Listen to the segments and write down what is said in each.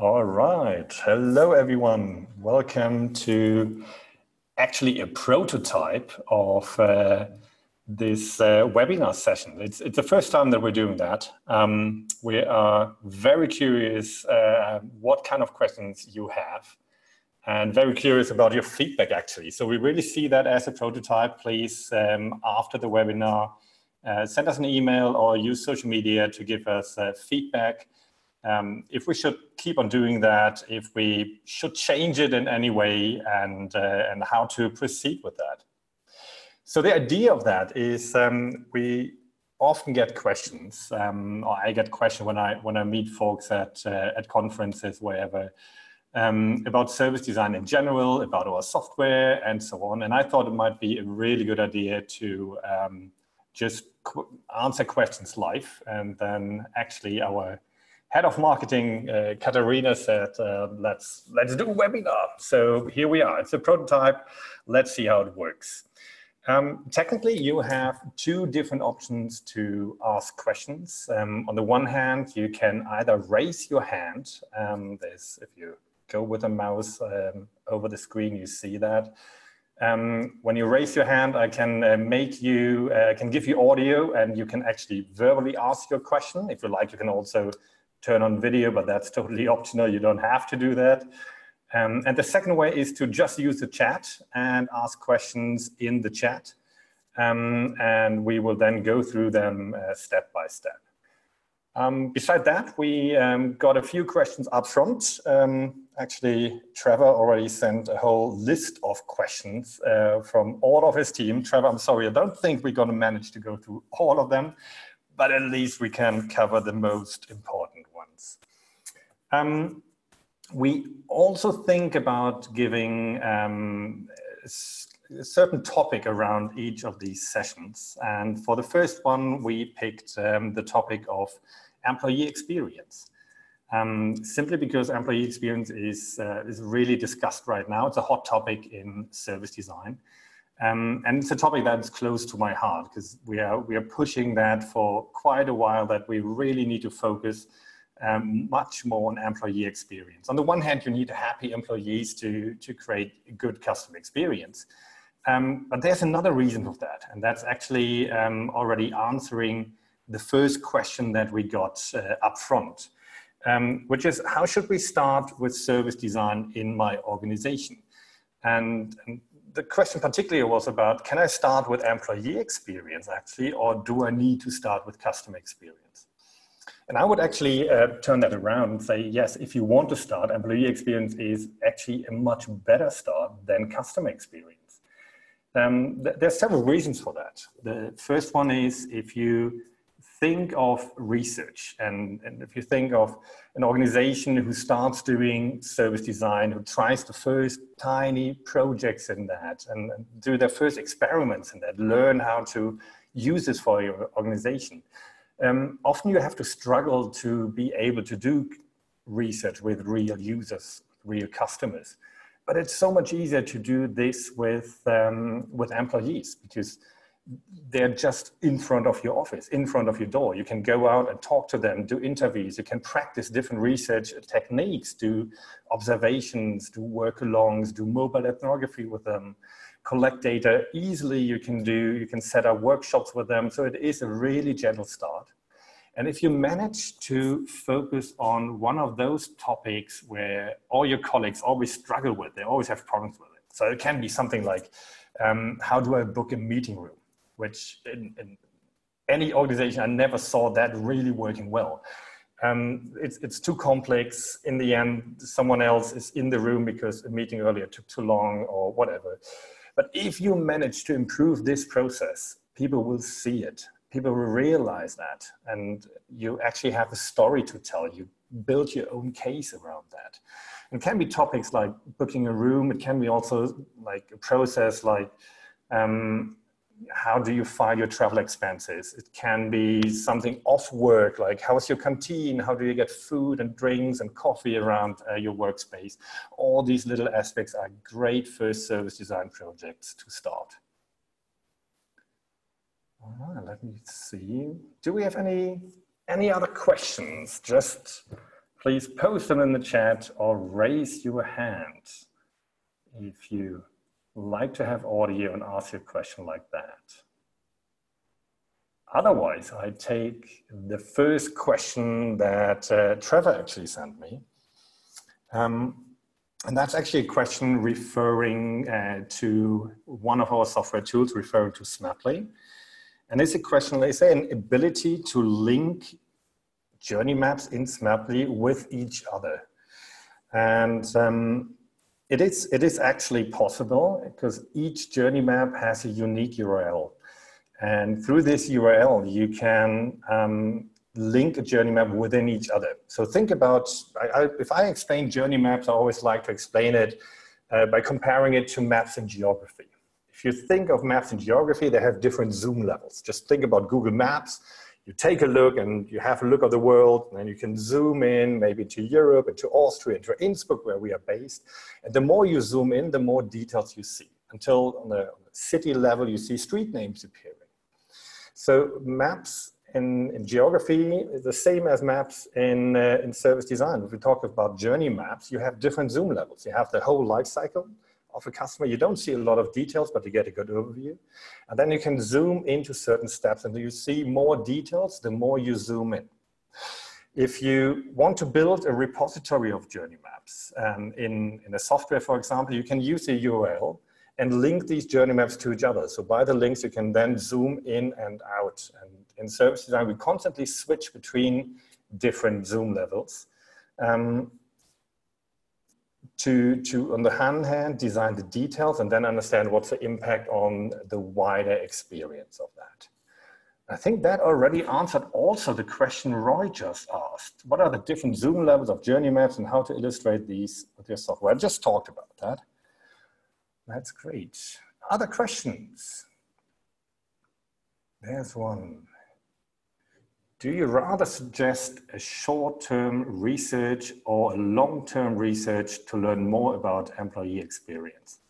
All right. Hello, everyone. Welcome to actually a prototype of uh, this uh, webinar session. It's, it's the first time that we're doing that. Um, we are very curious uh, what kind of questions you have and very curious about your feedback actually. So we really see that as a prototype. Please, um, after the webinar, uh, send us an email or use social media to give us uh, feedback um, if we should keep on doing that, if we should change it in any way, and, uh, and how to proceed with that. So the idea of that is um, we often get questions, um, or I get questions when I when I meet folks at uh, at conferences, wherever, um, about service design in general, about our software, and so on. And I thought it might be a really good idea to um, just qu answer questions live, and then actually our head of marketing, uh, Katarina said, uh, let's, let's do a webinar. So here we are, it's a prototype. Let's see how it works. Um, technically, you have two different options to ask questions. Um, on the one hand, you can either raise your hand. Um, if you go with a mouse um, over the screen, you see that. Um, when you raise your hand, I can uh, make you, uh, can give you audio and you can actually verbally ask your question. If you like, you can also turn on video, but that's totally optional. You don't have to do that. Um, and the second way is to just use the chat and ask questions in the chat. Um, and we will then go through them uh, step by step. Um, beside that, we um, got a few questions up front. Um, actually, Trevor already sent a whole list of questions uh, from all of his team. Trevor, I'm sorry, I don't think we're going to manage to go through all of them, but at least we can cover the most important. Um, we also think about giving um, a certain topic around each of these sessions. And for the first one, we picked um, the topic of employee experience. Um, simply because employee experience is, uh, is really discussed right now. It's a hot topic in service design. Um, and it's a topic that's close to my heart because we are, we are pushing that for quite a while that we really need to focus um, much more on employee experience. On the one hand, you need happy employees to, to create a good customer experience. Um, but there's another reason for that, and that's actually um, already answering the first question that we got uh, up front, um, which is how should we start with service design in my organization? And, and the question particularly was about, can I start with employee experience actually, or do I need to start with customer experience? And I would actually uh, turn that around and say, yes, if you want to start, employee experience is actually a much better start than customer experience. Um, th there are several reasons for that. The first one is if you think of research and, and if you think of an organization who starts doing service design, who tries the first tiny projects in that and, and do their first experiments in that, learn how to use this for your organization um, often you have to struggle to be able to do research with real users, real customers. But it's so much easier to do this with, um, with employees because they're just in front of your office, in front of your door. You can go out and talk to them, do interviews, you can practice different research techniques, do observations, do work-alongs, do mobile ethnography with them collect data easily. You can do, you can set up workshops with them. So it is a really gentle start. And if you manage to focus on one of those topics where all your colleagues always struggle with, they always have problems with it. So it can be something like, um, how do I book a meeting room? Which in, in any organization, I never saw that really working well. Um, it's, it's too complex. In the end, someone else is in the room because a meeting earlier took too long or whatever. But if you manage to improve this process, people will see it. People will realize that. And you actually have a story to tell. You build your own case around that. It can be topics like booking a room. It can be also like a process like um, how do you file your travel expenses? It can be something off work, like how's your canteen? How do you get food and drinks and coffee around uh, your workspace? All these little aspects are great first service design projects to start. All right, let me see. Do we have any any other questions? Just please post them in the chat or raise your hand if you like to have audio and ask you a question like that. Otherwise, I take the first question that uh, Trevor actually sent me. Um, and that's actually a question referring uh, to one of our software tools, referring to Smaply. And it's a question, let's say, an ability to link journey maps in Smaply with each other. And um, it, is, it is actually possible because each journey map has a unique URL. And through this URL, you can um, link a journey map within each other. So think about, I, I, if I explain journey maps, I always like to explain it uh, by comparing it to maps in geography. If you think of maps in geography, they have different zoom levels. Just think about Google Maps. You take a look and you have a look at the world, and you can zoom in maybe to Europe, into Austria, into Innsbruck, where we are based. And the more you zoom in, the more details you see, until on the, on the city level, you see street names appearing. So maps in, in geography is the same as maps in, uh, in service design. If we talk about journey maps, you have different zoom levels. You have the whole life cycle of a customer. You don't see a lot of details, but you get a good overview. And then you can zoom into certain steps and you see more details the more you zoom in. If you want to build a repository of journey maps um, in, in a software, for example, you can use a URL and link these journey maps to each other. So by the links, you can then zoom in and out. And in service design, we constantly switch between different zoom levels. Um, to, to, on the hand hand, design the details and then understand what's the impact on the wider experience of that. I think that already answered also the question Roy just asked. What are the different zoom levels of journey maps and how to illustrate these with your software? I just talked about that. That's great. Other questions? There's one. Do you rather suggest a short-term research or a long-term research to learn more about employee experience?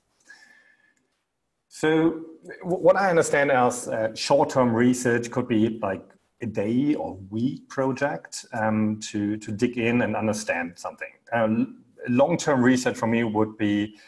So what I understand as uh, short-term research could be like a day or week project um, to, to dig in and understand something. Uh, long-term research for me would be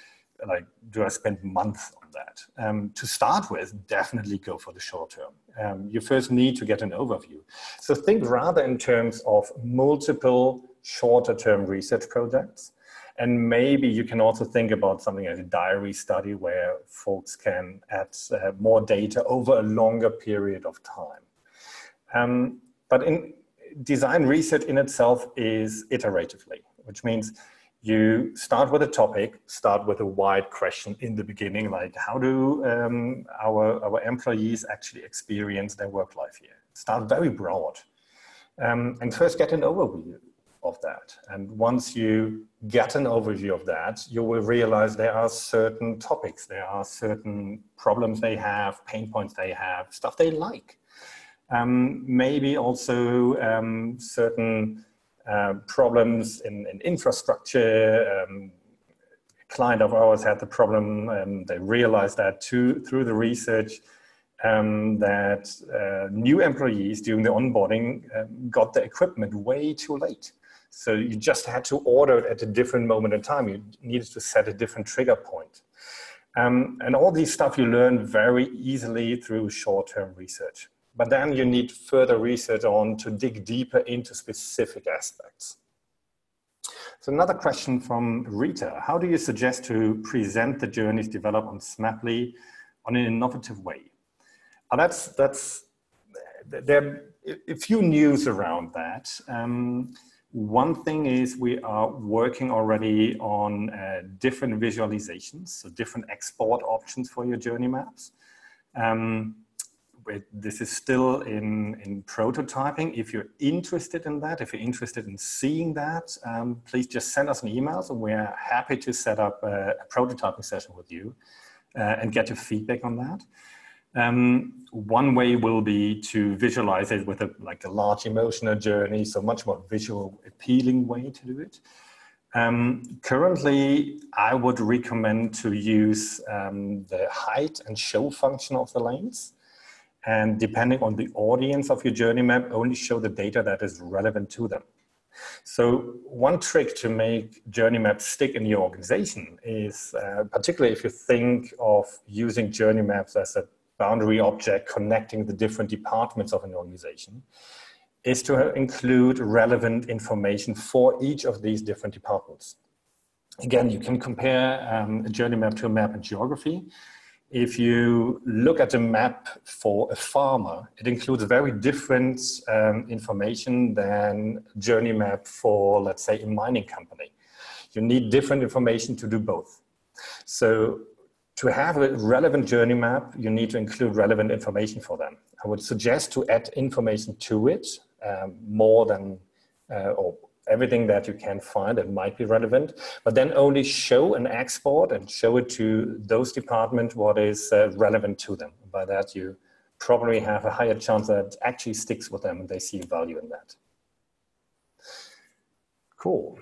like, do I spend months on that? Um, to start with, definitely go for the short term. Um, you first need to get an overview. So think rather in terms of multiple shorter term research projects. And maybe you can also think about something like a diary study where folks can add uh, more data over a longer period of time. Um, but in design research in itself is iteratively, which means you start with a topic, start with a wide question in the beginning, like how do um, our, our employees actually experience their work life here? Start very broad um, and first get an overview of that. And once you get an overview of that, you will realize there are certain topics, there are certain problems they have, pain points they have, stuff they like. Um, maybe also um, certain uh, problems in, in infrastructure. Um, a client of ours had the problem, and they realized that too, through the research um, that uh, new employees during the onboarding um, got the equipment way too late. So you just had to order it at a different moment in time. You needed to set a different trigger point. Um, and all these stuff you learn very easily through short-term research. But then you need further research on to dig deeper into specific aspects. So another question from Rita. How do you suggest to present the journeys developed on Smaply on an innovative way? And that's, that's, there are a few news around that. Um, one thing is we are working already on uh, different visualizations, so different export options for your journey maps. Um, this is still in, in prototyping. If you're interested in that, if you're interested in seeing that, um, please just send us an email and we're happy to set up a, a prototyping session with you uh, and get your feedback on that. Um, one way will be to visualize it with a, like a large emotional journey, so much more visual appealing way to do it. Um, currently, I would recommend to use um, the hide and show function of the lanes and depending on the audience of your journey map, only show the data that is relevant to them. So one trick to make journey maps stick in your organization is, uh, particularly if you think of using journey maps as a boundary object connecting the different departments of an organization, is to include relevant information for each of these different departments. Again, you can compare um, a journey map to a map in geography if you look at a map for a farmer, it includes very different um, information than journey map for, let's say, a mining company. You need different information to do both. So to have a relevant journey map, you need to include relevant information for them. I would suggest to add information to it um, more than, uh, or everything that you can find that might be relevant, but then only show an export and show it to those departments what is uh, relevant to them. By that, you probably have a higher chance that actually sticks with them and they see value in that. Cool.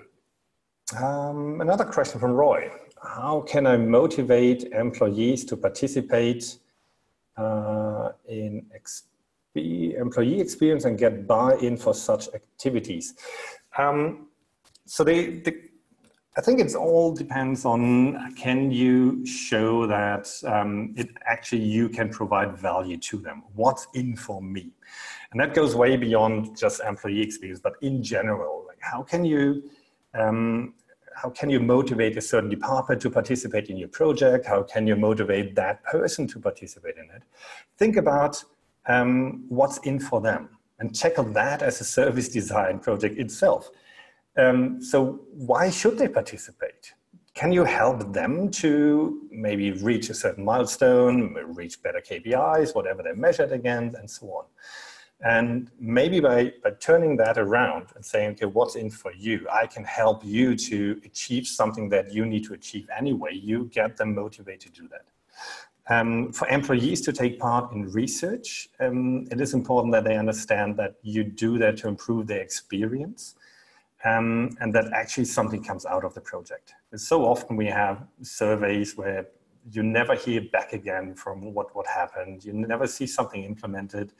Um, another question from Roy. How can I motivate employees to participate uh, in employee experience and get buy-in for such activities? Um, so they, they, I think it all depends on can you show that um, it actually you can provide value to them. What's in for me, and that goes way beyond just employee experience, but in general, like how can you um, how can you motivate a certain department to participate in your project? How can you motivate that person to participate in it? Think about um, what's in for them and tackle that as a service design project itself. Um, so why should they participate? Can you help them to maybe reach a certain milestone, reach better KPIs, whatever they're measured against, and so on? And maybe by, by turning that around and saying, okay, what's in for you? I can help you to achieve something that you need to achieve anyway. You get them motivated to do that. Um, for employees to take part in research, um, it is important that they understand that you do that to improve their experience um, and that actually something comes out of the project. so often we have surveys where you never hear back again from what, what happened, you never see something implemented.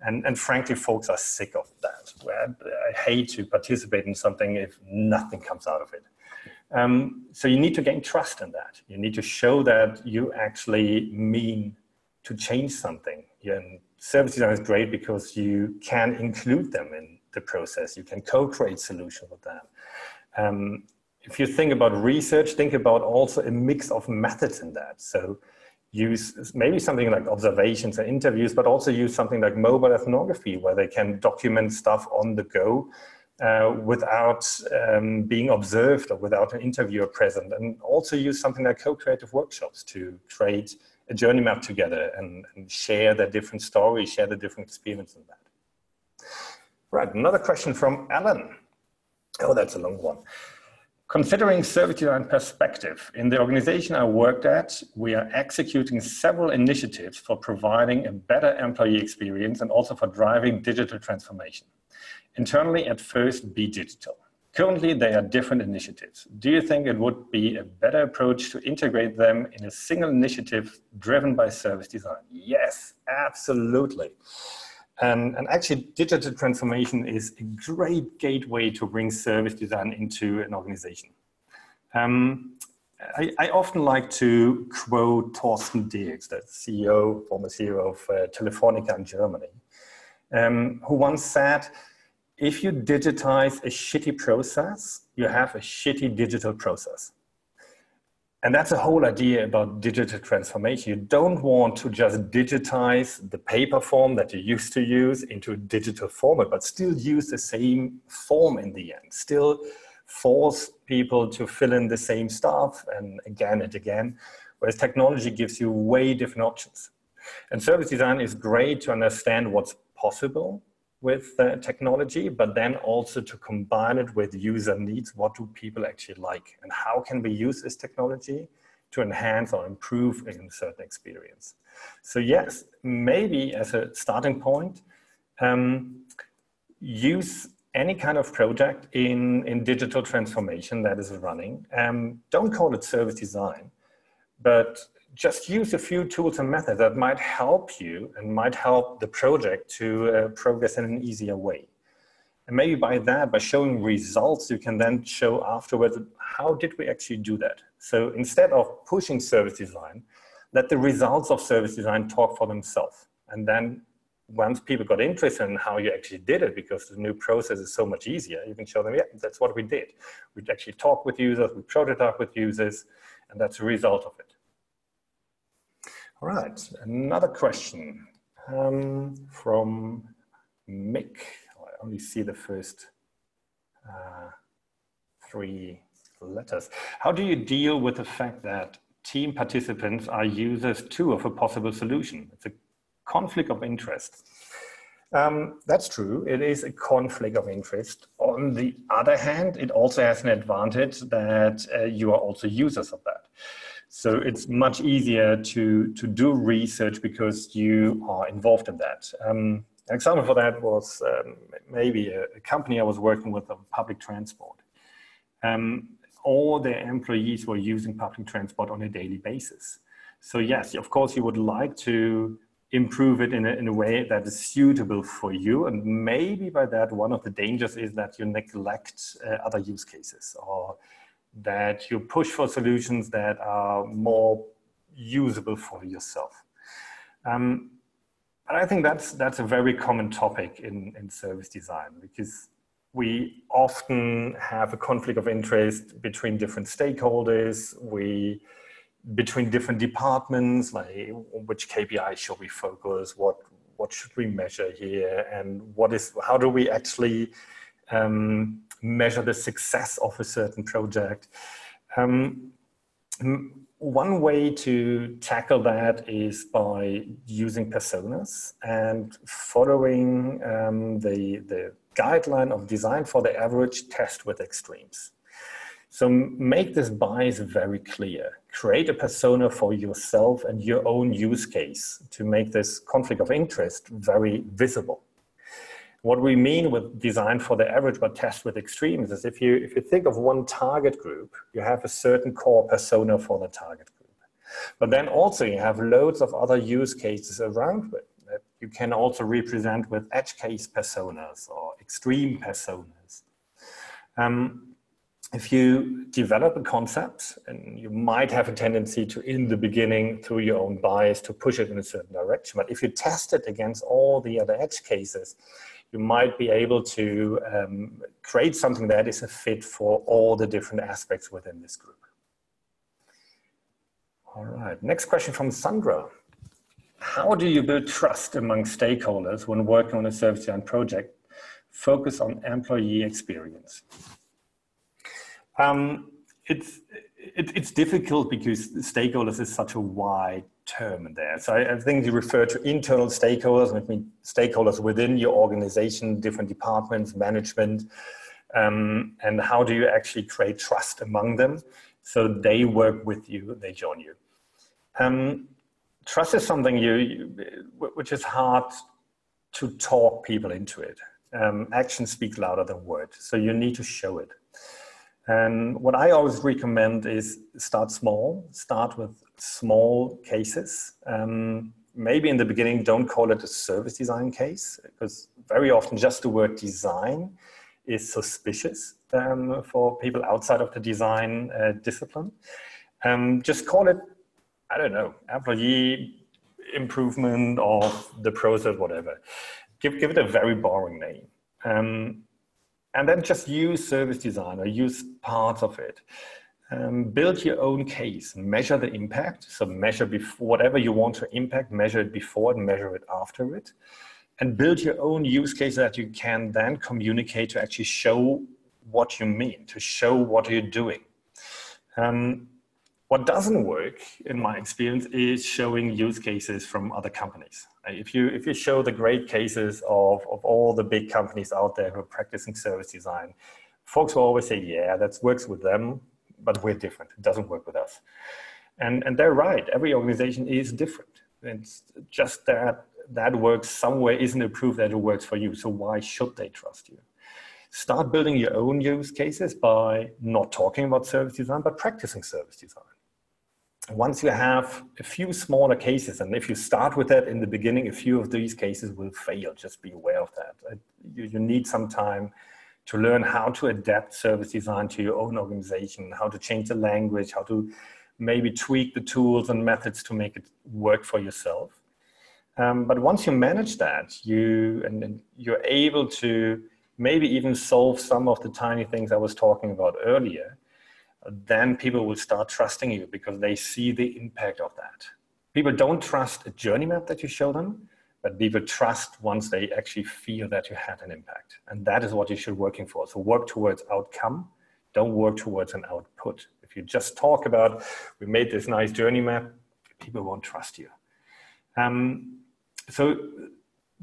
And, and frankly, folks are sick of that. I hate to participate in something if nothing comes out of it. Um, so you need to gain trust in that. You need to show that you actually mean to change something. And service design is great because you can include them in the process. You can co-create solutions with them. Um, if you think about research, think about also a mix of methods in that. So use maybe something like observations and interviews, but also use something like mobile ethnography where they can document stuff on the go uh, without um, being observed or without an interviewer present. And also use something like co-creative workshops to create a journey map together and, and share the different stories, share the different experience in that. Right, another question from Alan. Oh, that's a long one. Considering service design perspective, in the organization I worked at, we are executing several initiatives for providing a better employee experience and also for driving digital transformation. Internally, at first, be digital. Currently, they are different initiatives. Do you think it would be a better approach to integrate them in a single initiative driven by service design? Yes, absolutely. And, and actually, digital transformation is a great gateway to bring service design into an organization. Um, I, I, often like to quote Thorsten Dirks, the CEO, former CEO of uh, Telefonica in Germany, um, who once said, if you digitize a shitty process, you have a shitty digital process. And that's the whole idea about digital transformation. You don't want to just digitize the paper form that you used to use into a digital format, but still use the same form in the end, still force people to fill in the same stuff and again and again, whereas technology gives you way different options. And service design is great to understand what's possible with uh, technology, but then also to combine it with user needs. What do people actually like? And how can we use this technology to enhance or improve a certain experience? So yes, maybe as a starting point, um, use any kind of project in, in digital transformation that is running. Um, don't call it service design, but just use a few tools and methods that might help you and might help the project to uh, progress in an easier way. And maybe by that, by showing results, you can then show afterwards, how did we actually do that? So instead of pushing service design, let the results of service design talk for themselves. And then once people got interested in how you actually did it, because the new process is so much easier, you can show them, yeah, that's what we did. We actually talked with users, we prototype with users, and that's the result of it. All right, another question um, from Mick. I only see the first uh, three letters. How do you deal with the fact that team participants are users too of a possible solution? It's a conflict of interest. Um, that's true. It is a conflict of interest. On the other hand, it also has an advantage that uh, you are also users of that. So it's much easier to, to do research because you are involved in that. Um, an example for that was um, maybe a, a, company I was working with on public transport. Um, all their employees were using public transport on a daily basis. So yes, of course, you would like to improve it in a, in a way that is suitable for you. And maybe by that, one of the dangers is that you neglect uh, other use cases or that you push for solutions that are more usable for yourself. Um, but I think that's, that's a very common topic in, in service design because we often have a conflict of interest between different stakeholders. We between different departments, like which KPI should we focus, what what should we measure here, and what is how do we actually um, measure the success of a certain project. Um, one way to tackle that is by using personas and following um, the, the guideline of design for the average test with extremes. So make this bias very clear. Create a persona for yourself and your own use case to make this conflict of interest very visible. What we mean with design for the average but test with extremes is if you, if you think of one target group, you have a certain core persona for the target group. But then also you have loads of other use cases around it that you can also represent with edge case personas or extreme personas. Um, if you develop a concept and you might have a tendency to in the beginning through your own bias to push it in a certain direction but if you test it against all the other edge cases you might be able to um, create something that is a fit for all the different aspects within this group. All right next question from sandra. How do you build trust among stakeholders when working on a service design project focus on employee experience? Um, it's it, it's difficult because stakeholders is such a wide term there. So I, I think you refer to internal stakeholders, I mean stakeholders within your organization, different departments, management, um, and how do you actually create trust among them so they work with you, they join you. Um, trust is something you, you, which is hard to talk people into it. Um, actions speak louder than words, so you need to show it. And what I always recommend is start small, start with small cases. Um, maybe in the beginning, don't call it a service design case, because very often just the word design is suspicious um, for people outside of the design uh, discipline. Um, just call it, I don't know, employee improvement of the process, whatever. Give, give it a very boring name. Um, and then just use service design or use parts of it. Um, build your own case, measure the impact. So measure before, whatever you want to impact, measure it before and measure it after it. And build your own use case that you can then communicate to actually show what you mean, to show what you're doing. Um, what doesn't work, in my experience, is showing use cases from other companies. If you, if you show the great cases of, of all the big companies out there who are practicing service design, folks will always say, yeah, that works with them, but we're different. It doesn't work with us. And, and they're right. Every organization is different. It's just that that works somewhere isn't a proof that it works for you. So why should they trust you? Start building your own use cases by not talking about service design, but practicing service design once you have a few smaller cases, and if you start with that in the beginning, a few of these cases will fail. Just be aware of that. you, you need some time to learn how to adapt service design to your own organization, how to change the language, how to maybe tweak the tools and methods to make it work for yourself. Um, but once you manage that, you and, and you're able to maybe even solve some of the tiny things I was talking about earlier, then people will start trusting you because they see the impact of that. People don't trust a journey map that you show them, but people trust once they actually feel that you had an impact. And that is what you should working for. So work towards outcome, don't work towards an output. If you just talk about, we made this nice journey map, people won't trust you. Um, so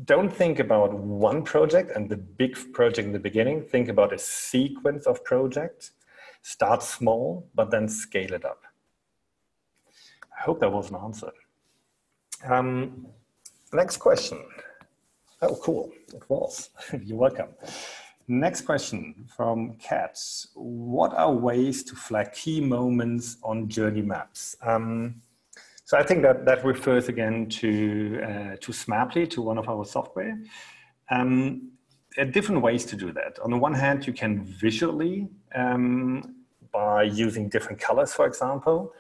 don't think about one project and the big project in the beginning. Think about a sequence of projects. Start small, but then scale it up. I hope that was an answer. Um, next question. Oh, cool. It was. You're welcome. Next question from Kat. What are ways to flag key moments on journey maps? Um, so I think that that refers again to uh, to Smaply, to one of our software. Um, different ways to do that. On the one hand, you can visually, um, by using different colors, for example,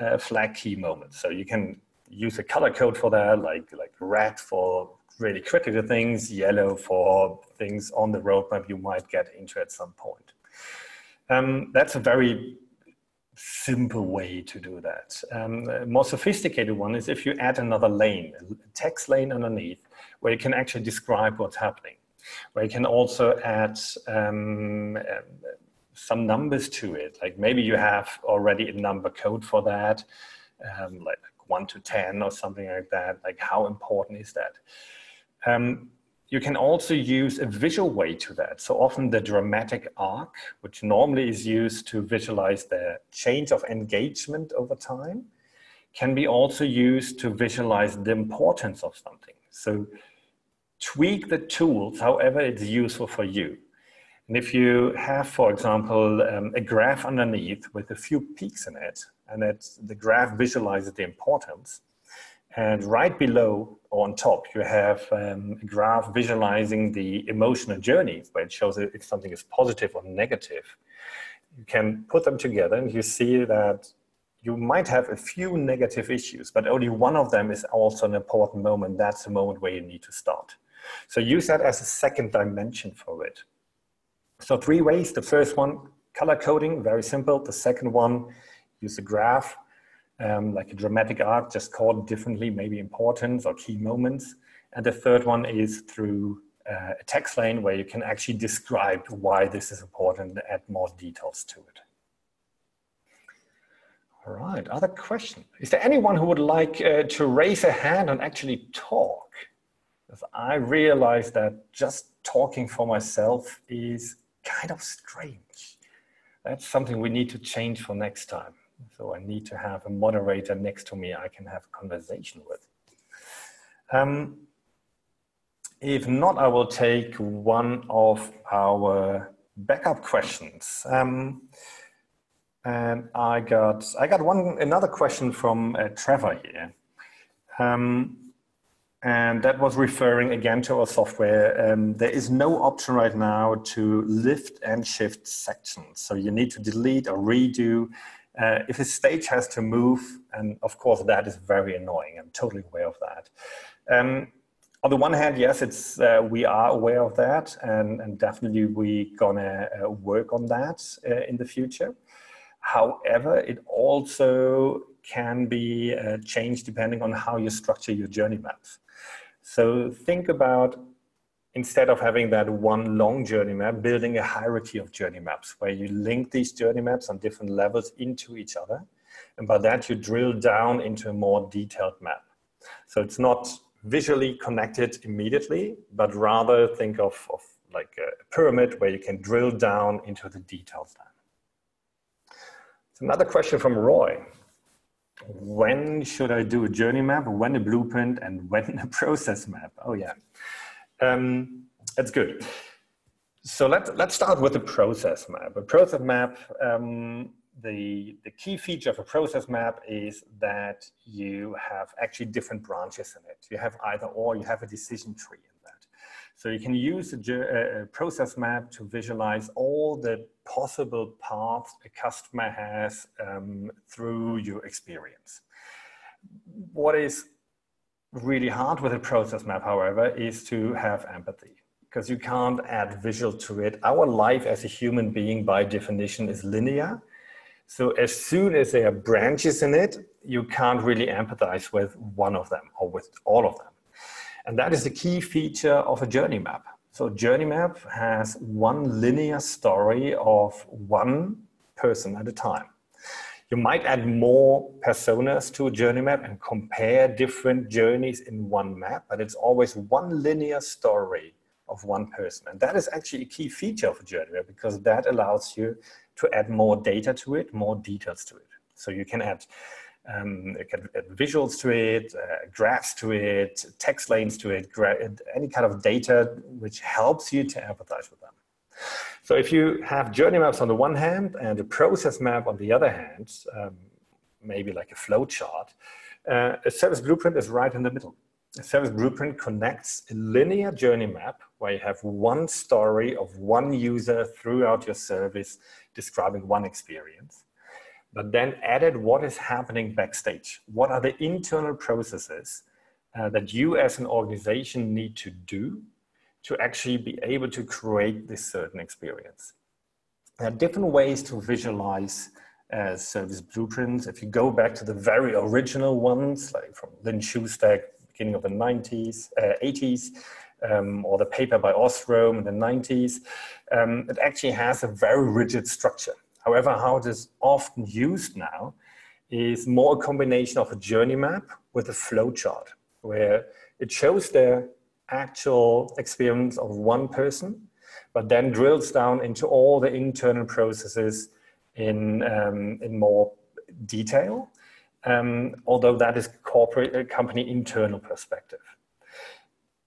uh, flag key moments. So you can use a color code for that, like like red for really critical things, yellow for things on the roadmap you might get into at some point. Um, that's a very simple way to do that. Um, a more sophisticated one is if you add another lane, a text lane underneath, where you can actually describe what's happening, where you can also add um, some numbers to it. Like maybe you have already a number code for that, um, like one to 10 or something like that. Like how important is that? Um, you can also use a visual way to that. So often the dramatic arc, which normally is used to visualize the change of engagement over time, can be also used to visualize the importance of something. So tweak the tools however it's useful for you. And if you have, for example, um, a graph underneath with a few peaks in it, and that the graph visualizes the importance, and right below or on top, you have um, a graph visualizing the emotional journey where it shows if something is positive or negative. You can put them together and you see that you might have a few negative issues, but only one of them is also an important moment. That's the moment where you need to start. So use that as a second dimension for it. So three ways. The first one, color coding, very simple. The second one, use a graph um, like a dramatic arc, just called differently, maybe importance or key moments. And the third one is through uh, a text lane where you can actually describe why this is important and add more details to it. All right, other question. Is there anyone who would like uh, to raise a hand and actually talk? Because I realize that just talking for myself is kind of strange. That's something we need to change for next time. So I need to have a moderator next to me I can have a conversation with. Um, if not, I will take one of our backup questions. Um, and I got I got one another question from uh, Trevor here, um, and that was referring again to our software. Um, there is no option right now to lift and shift sections, so you need to delete or redo uh, if a stage has to move, and of course that is very annoying, I'm totally aware of that. Um, on the one hand, yes, it's uh, we are aware of that, and, and definitely we're gonna uh, work on that uh, in the future. However, it also can be uh, changed depending on how you structure your journey maps. So think about instead of having that one long journey map, building a hierarchy of journey maps where you link these journey maps on different levels into each other. And by that, you drill down into a more detailed map. So it's not visually connected immediately, but rather think of, of like a pyramid where you can drill down into the details then. It's another question from Roy. When should I do a journey map, when a blueprint, and when a process map? Oh yeah. Um, that's good. So let's let's start with the process map. A process map, um, the, the key feature of a process map is that you have actually different branches in it. You have either or, you have a decision tree. So you can use a, a, process map to visualize all the possible paths a customer has um, through your experience. What is really hard with a process map, however, is to have empathy because you can't add visual to it. Our life as a human being, by definition, is linear. So as soon as there are branches in it, you can't really empathize with one of them or with all of them. And that is the key feature of a journey map. So journey map has one linear story of one person at a time. You might add more personas to a journey map and compare different journeys in one map, but it's always one linear story of one person. And that is actually a key feature of a journey map because that allows you to add more data to it, more details to it. So you can add um, can add visuals to it, uh, graphs to it, text lanes to it, any kind of data which helps you to empathize with them. So if you have journey maps on the one hand and a process map on the other hand, um, maybe like a flow chart, uh, a service blueprint is right in the middle. A service blueprint connects a linear journey map where you have one story of one user throughout your service describing one experience, but then added what is happening backstage. What are the internal processes uh, that you as an organization need to do to actually be able to create this certain experience? There are different ways to visualize uh, service blueprints. If you go back to the very original ones, like from Lynn Shostack beginning of the 90s, uh, 80s, um, or the paper by Ostrom in the 90s, um, it actually has a very rigid structure. However, how it is often used now is more a combination of a journey map with a flow chart, where it shows the actual experience of one person, but then drills down into all the internal processes in, um, in more detail um, although that is corporate uh, company internal perspective.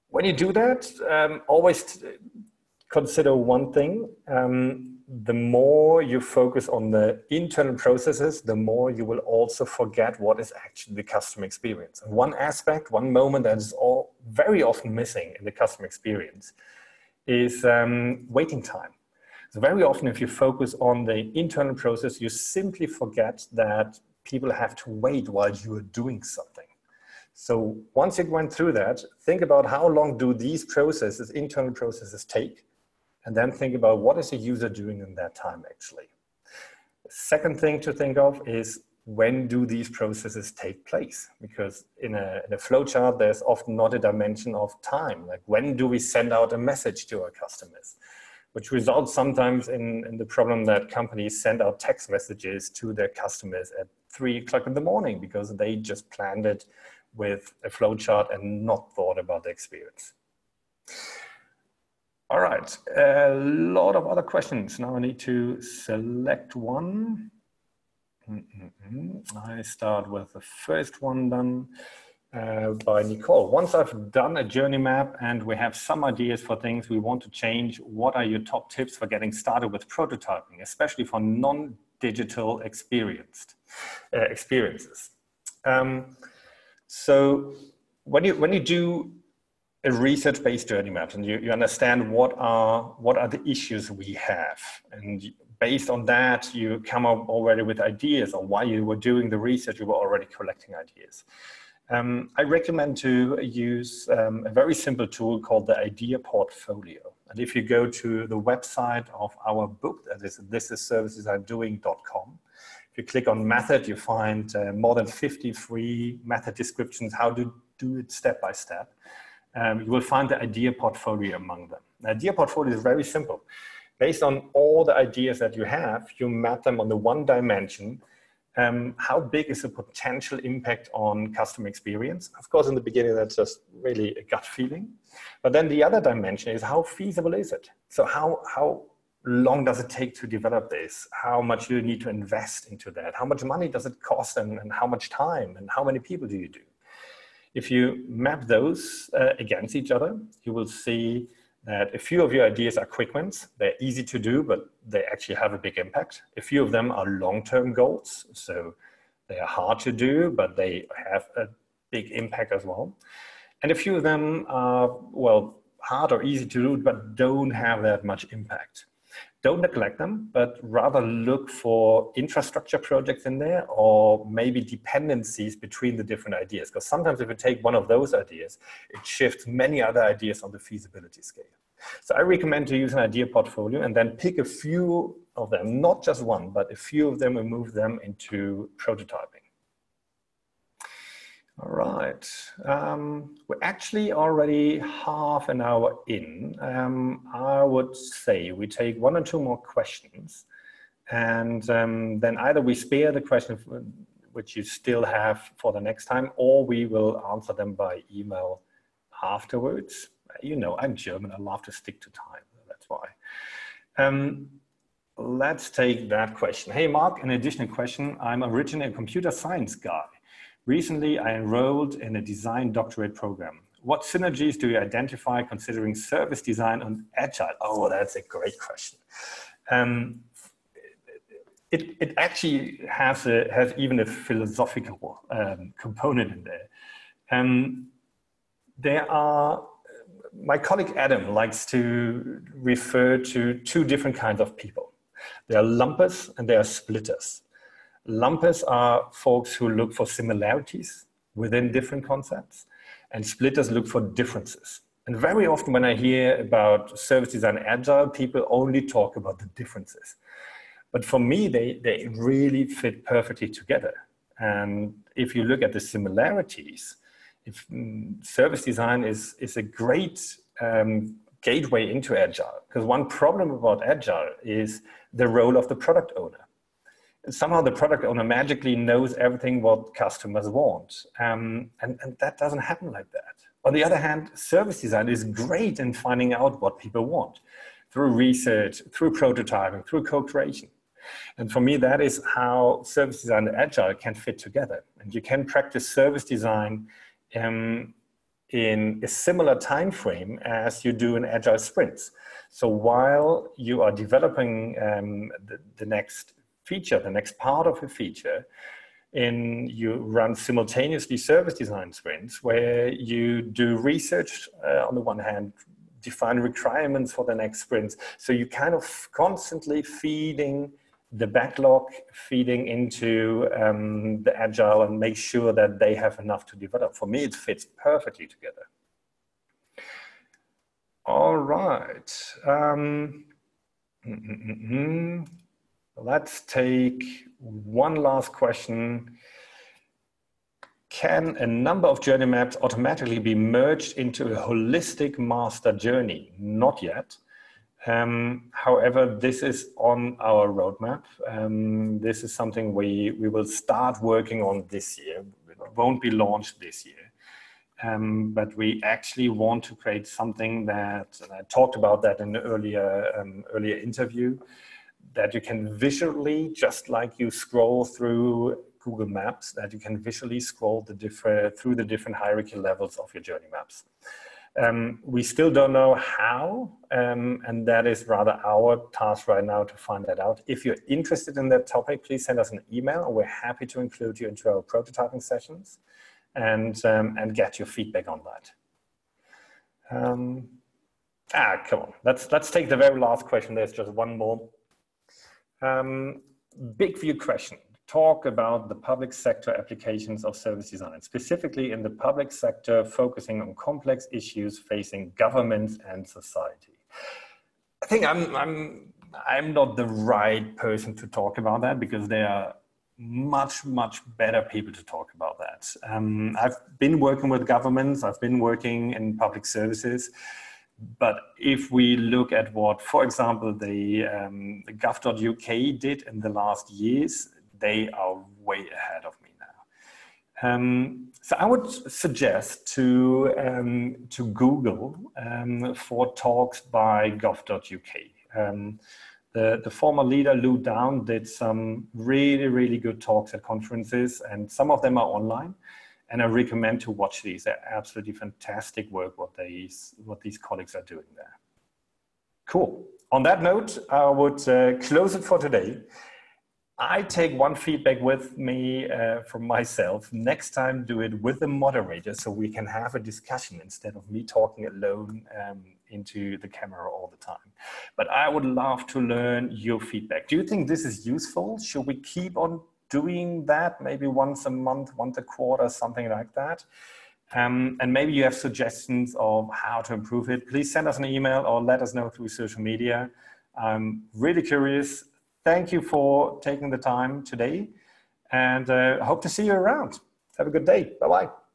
When you do that, um, always consider one thing. The more you focus on the internal processes, the more you will also forget what is actually the customer experience. And one aspect, one moment that is all very often missing in the customer experience is um, waiting time. So very often, if you focus on the internal process, you simply forget that people have to wait while you are doing something. So once you went through that, think about how long do these processes, internal processes take, and then think about what is the user doing in that time actually. Second thing to think of is when do these processes take place? Because in a, in a flowchart, there's often not a dimension of time. Like when do we send out a message to our customers? which results sometimes in, in the problem that companies send out text messages to their customers at three o'clock in the morning because they just planned it with a flowchart and not thought about the experience. All right, a lot of other questions. Now I need to select one. Mm -mm. I start with the first one done uh, by Nicole. Once I've done a journey map and we have some ideas for things we want to change, what are your top tips for getting started with prototyping, especially for non-digital experienced uh, experiences? Um, so when you when you do a research-based journey map and you, you understand what are what are the issues we have and based on that you come up already with ideas on why you were doing the research you were already collecting ideas um, I recommend to use um, a very simple tool called the Idea Portfolio. And if you go to the website of our book, that is this is servicesdesign.doing.com, if you click on method, you find uh, more than 50 free method descriptions, how to do it step by step. Um, you will find the idea portfolio among them. The idea portfolio is very simple. Based on all the ideas that you have, you map them on the one dimension um, how big is the potential impact on customer experience? Of course, in the beginning, that's just really a gut feeling. But then the other dimension is how feasible is it? So how, how long does it take to develop this? How much do you need to invest into that? How much money does it cost and, and how much time and how many people do you do? If you map those uh, against each other, you will see that a few of your ideas are quick wins. They're easy to do, but they actually have a big impact. A few of them are long-term goals. So they are hard to do, but they have a big impact as well. And a few of them are, well, hard or easy to do, but don't have that much impact. Don't neglect them, but rather look for infrastructure projects in there or maybe dependencies between the different ideas. Because sometimes if you take one of those ideas, it shifts many other ideas on the feasibility scale. So I recommend to use an idea portfolio and then pick a few of them, not just one, but a few of them and move them into prototyping. All right, um, we're actually already half an hour in. Um, I would say we take one or two more questions and um, then either we spare the question which you still have for the next time or we will answer them by email afterwards. You know, I'm German, I love to stick to time, that's why. Um, let's take that question. Hey, Mark, an additional question. I'm originally a computer science guy. Recently, I enrolled in a design doctorate program. What synergies do you identify considering service design and agile? Oh, that's a great question. Um, it, it actually has, a, has even a philosophical um, component in there. Um, there are, my colleague Adam likes to refer to two different kinds of people. There are lumpers and there are splitters. Lumpers are folks who look for similarities within different concepts, and splitters look for differences. And very often, when I hear about service design agile, people only talk about the differences. But for me, they, they really fit perfectly together. And if you look at the similarities, if mm, service design is, is a great um, gateway into agile, because one problem about agile is the role of the product owner somehow the product owner magically knows everything what customers want. Um, and, and that doesn't happen like that. On the other hand, service design is great in finding out what people want through research, through prototyping, through co-creation. And for me, that is how service design and agile can fit together. And you can practice service design um, in a similar time frame as you do in agile sprints. So while you are developing um, the, the next feature, the next part of a feature, in you run simultaneously service design sprints where you do research uh, on the one hand, define requirements for the next sprints. So you kind of constantly feeding the backlog, feeding into um, the agile and make sure that they have enough to develop. For me, it fits perfectly together. All right. Um, mm -mm -mm. Let's take one last question. Can a number of journey maps automatically be merged into a holistic master journey? Not yet. Um, however, this is on our roadmap. Um, this is something we, we will start working on this year. It won't be launched this year. Um, but we actually want to create something that, I talked about that in an earlier, um, earlier interview, that you can visually, just like you scroll through Google Maps, that you can visually scroll the different, through the different hierarchy levels of your journey maps. Um, we still don't know how, um, and that is rather our task right now to find that out. If you're interested in that topic, please send us an email, we're happy to include you into our prototyping sessions and, um, and get your feedback on that. Um, ah, come on, let's, let's take the very last question. There's just one more. Um, big view question. Talk about the public sector applications of service design, specifically in the public sector, focusing on complex issues facing governments and society. I think I'm, I'm, I'm not the right person to talk about that because there are much, much better people to talk about that. Um, I've been working with governments, I've been working in public services. But if we look at what, for example, the, um, gov.uk did in the last years, they are way ahead of me now. Um, so I would suggest to, um, to Google um, for talks by gov.uk. Um, the, the former leader, Lou Downe, did some really, really good talks at conferences, and some of them are online and I recommend to watch these. They're absolutely fantastic work what these what these colleagues are doing there. Cool. On that note, I would uh, close it for today. I take one feedback with me uh, from myself. Next time, do it with the moderator so we can have a discussion instead of me talking alone um, into the camera all the time. But I would love to learn your feedback. Do you think this is useful? Should we keep on doing that maybe once a month, once a quarter, something like that? Um, and maybe you have suggestions of how to improve it. Please send us an email or let us know through social media. I'm really curious thank you for taking the time today and uh, hope to see you around. Have a good day. Bye bye.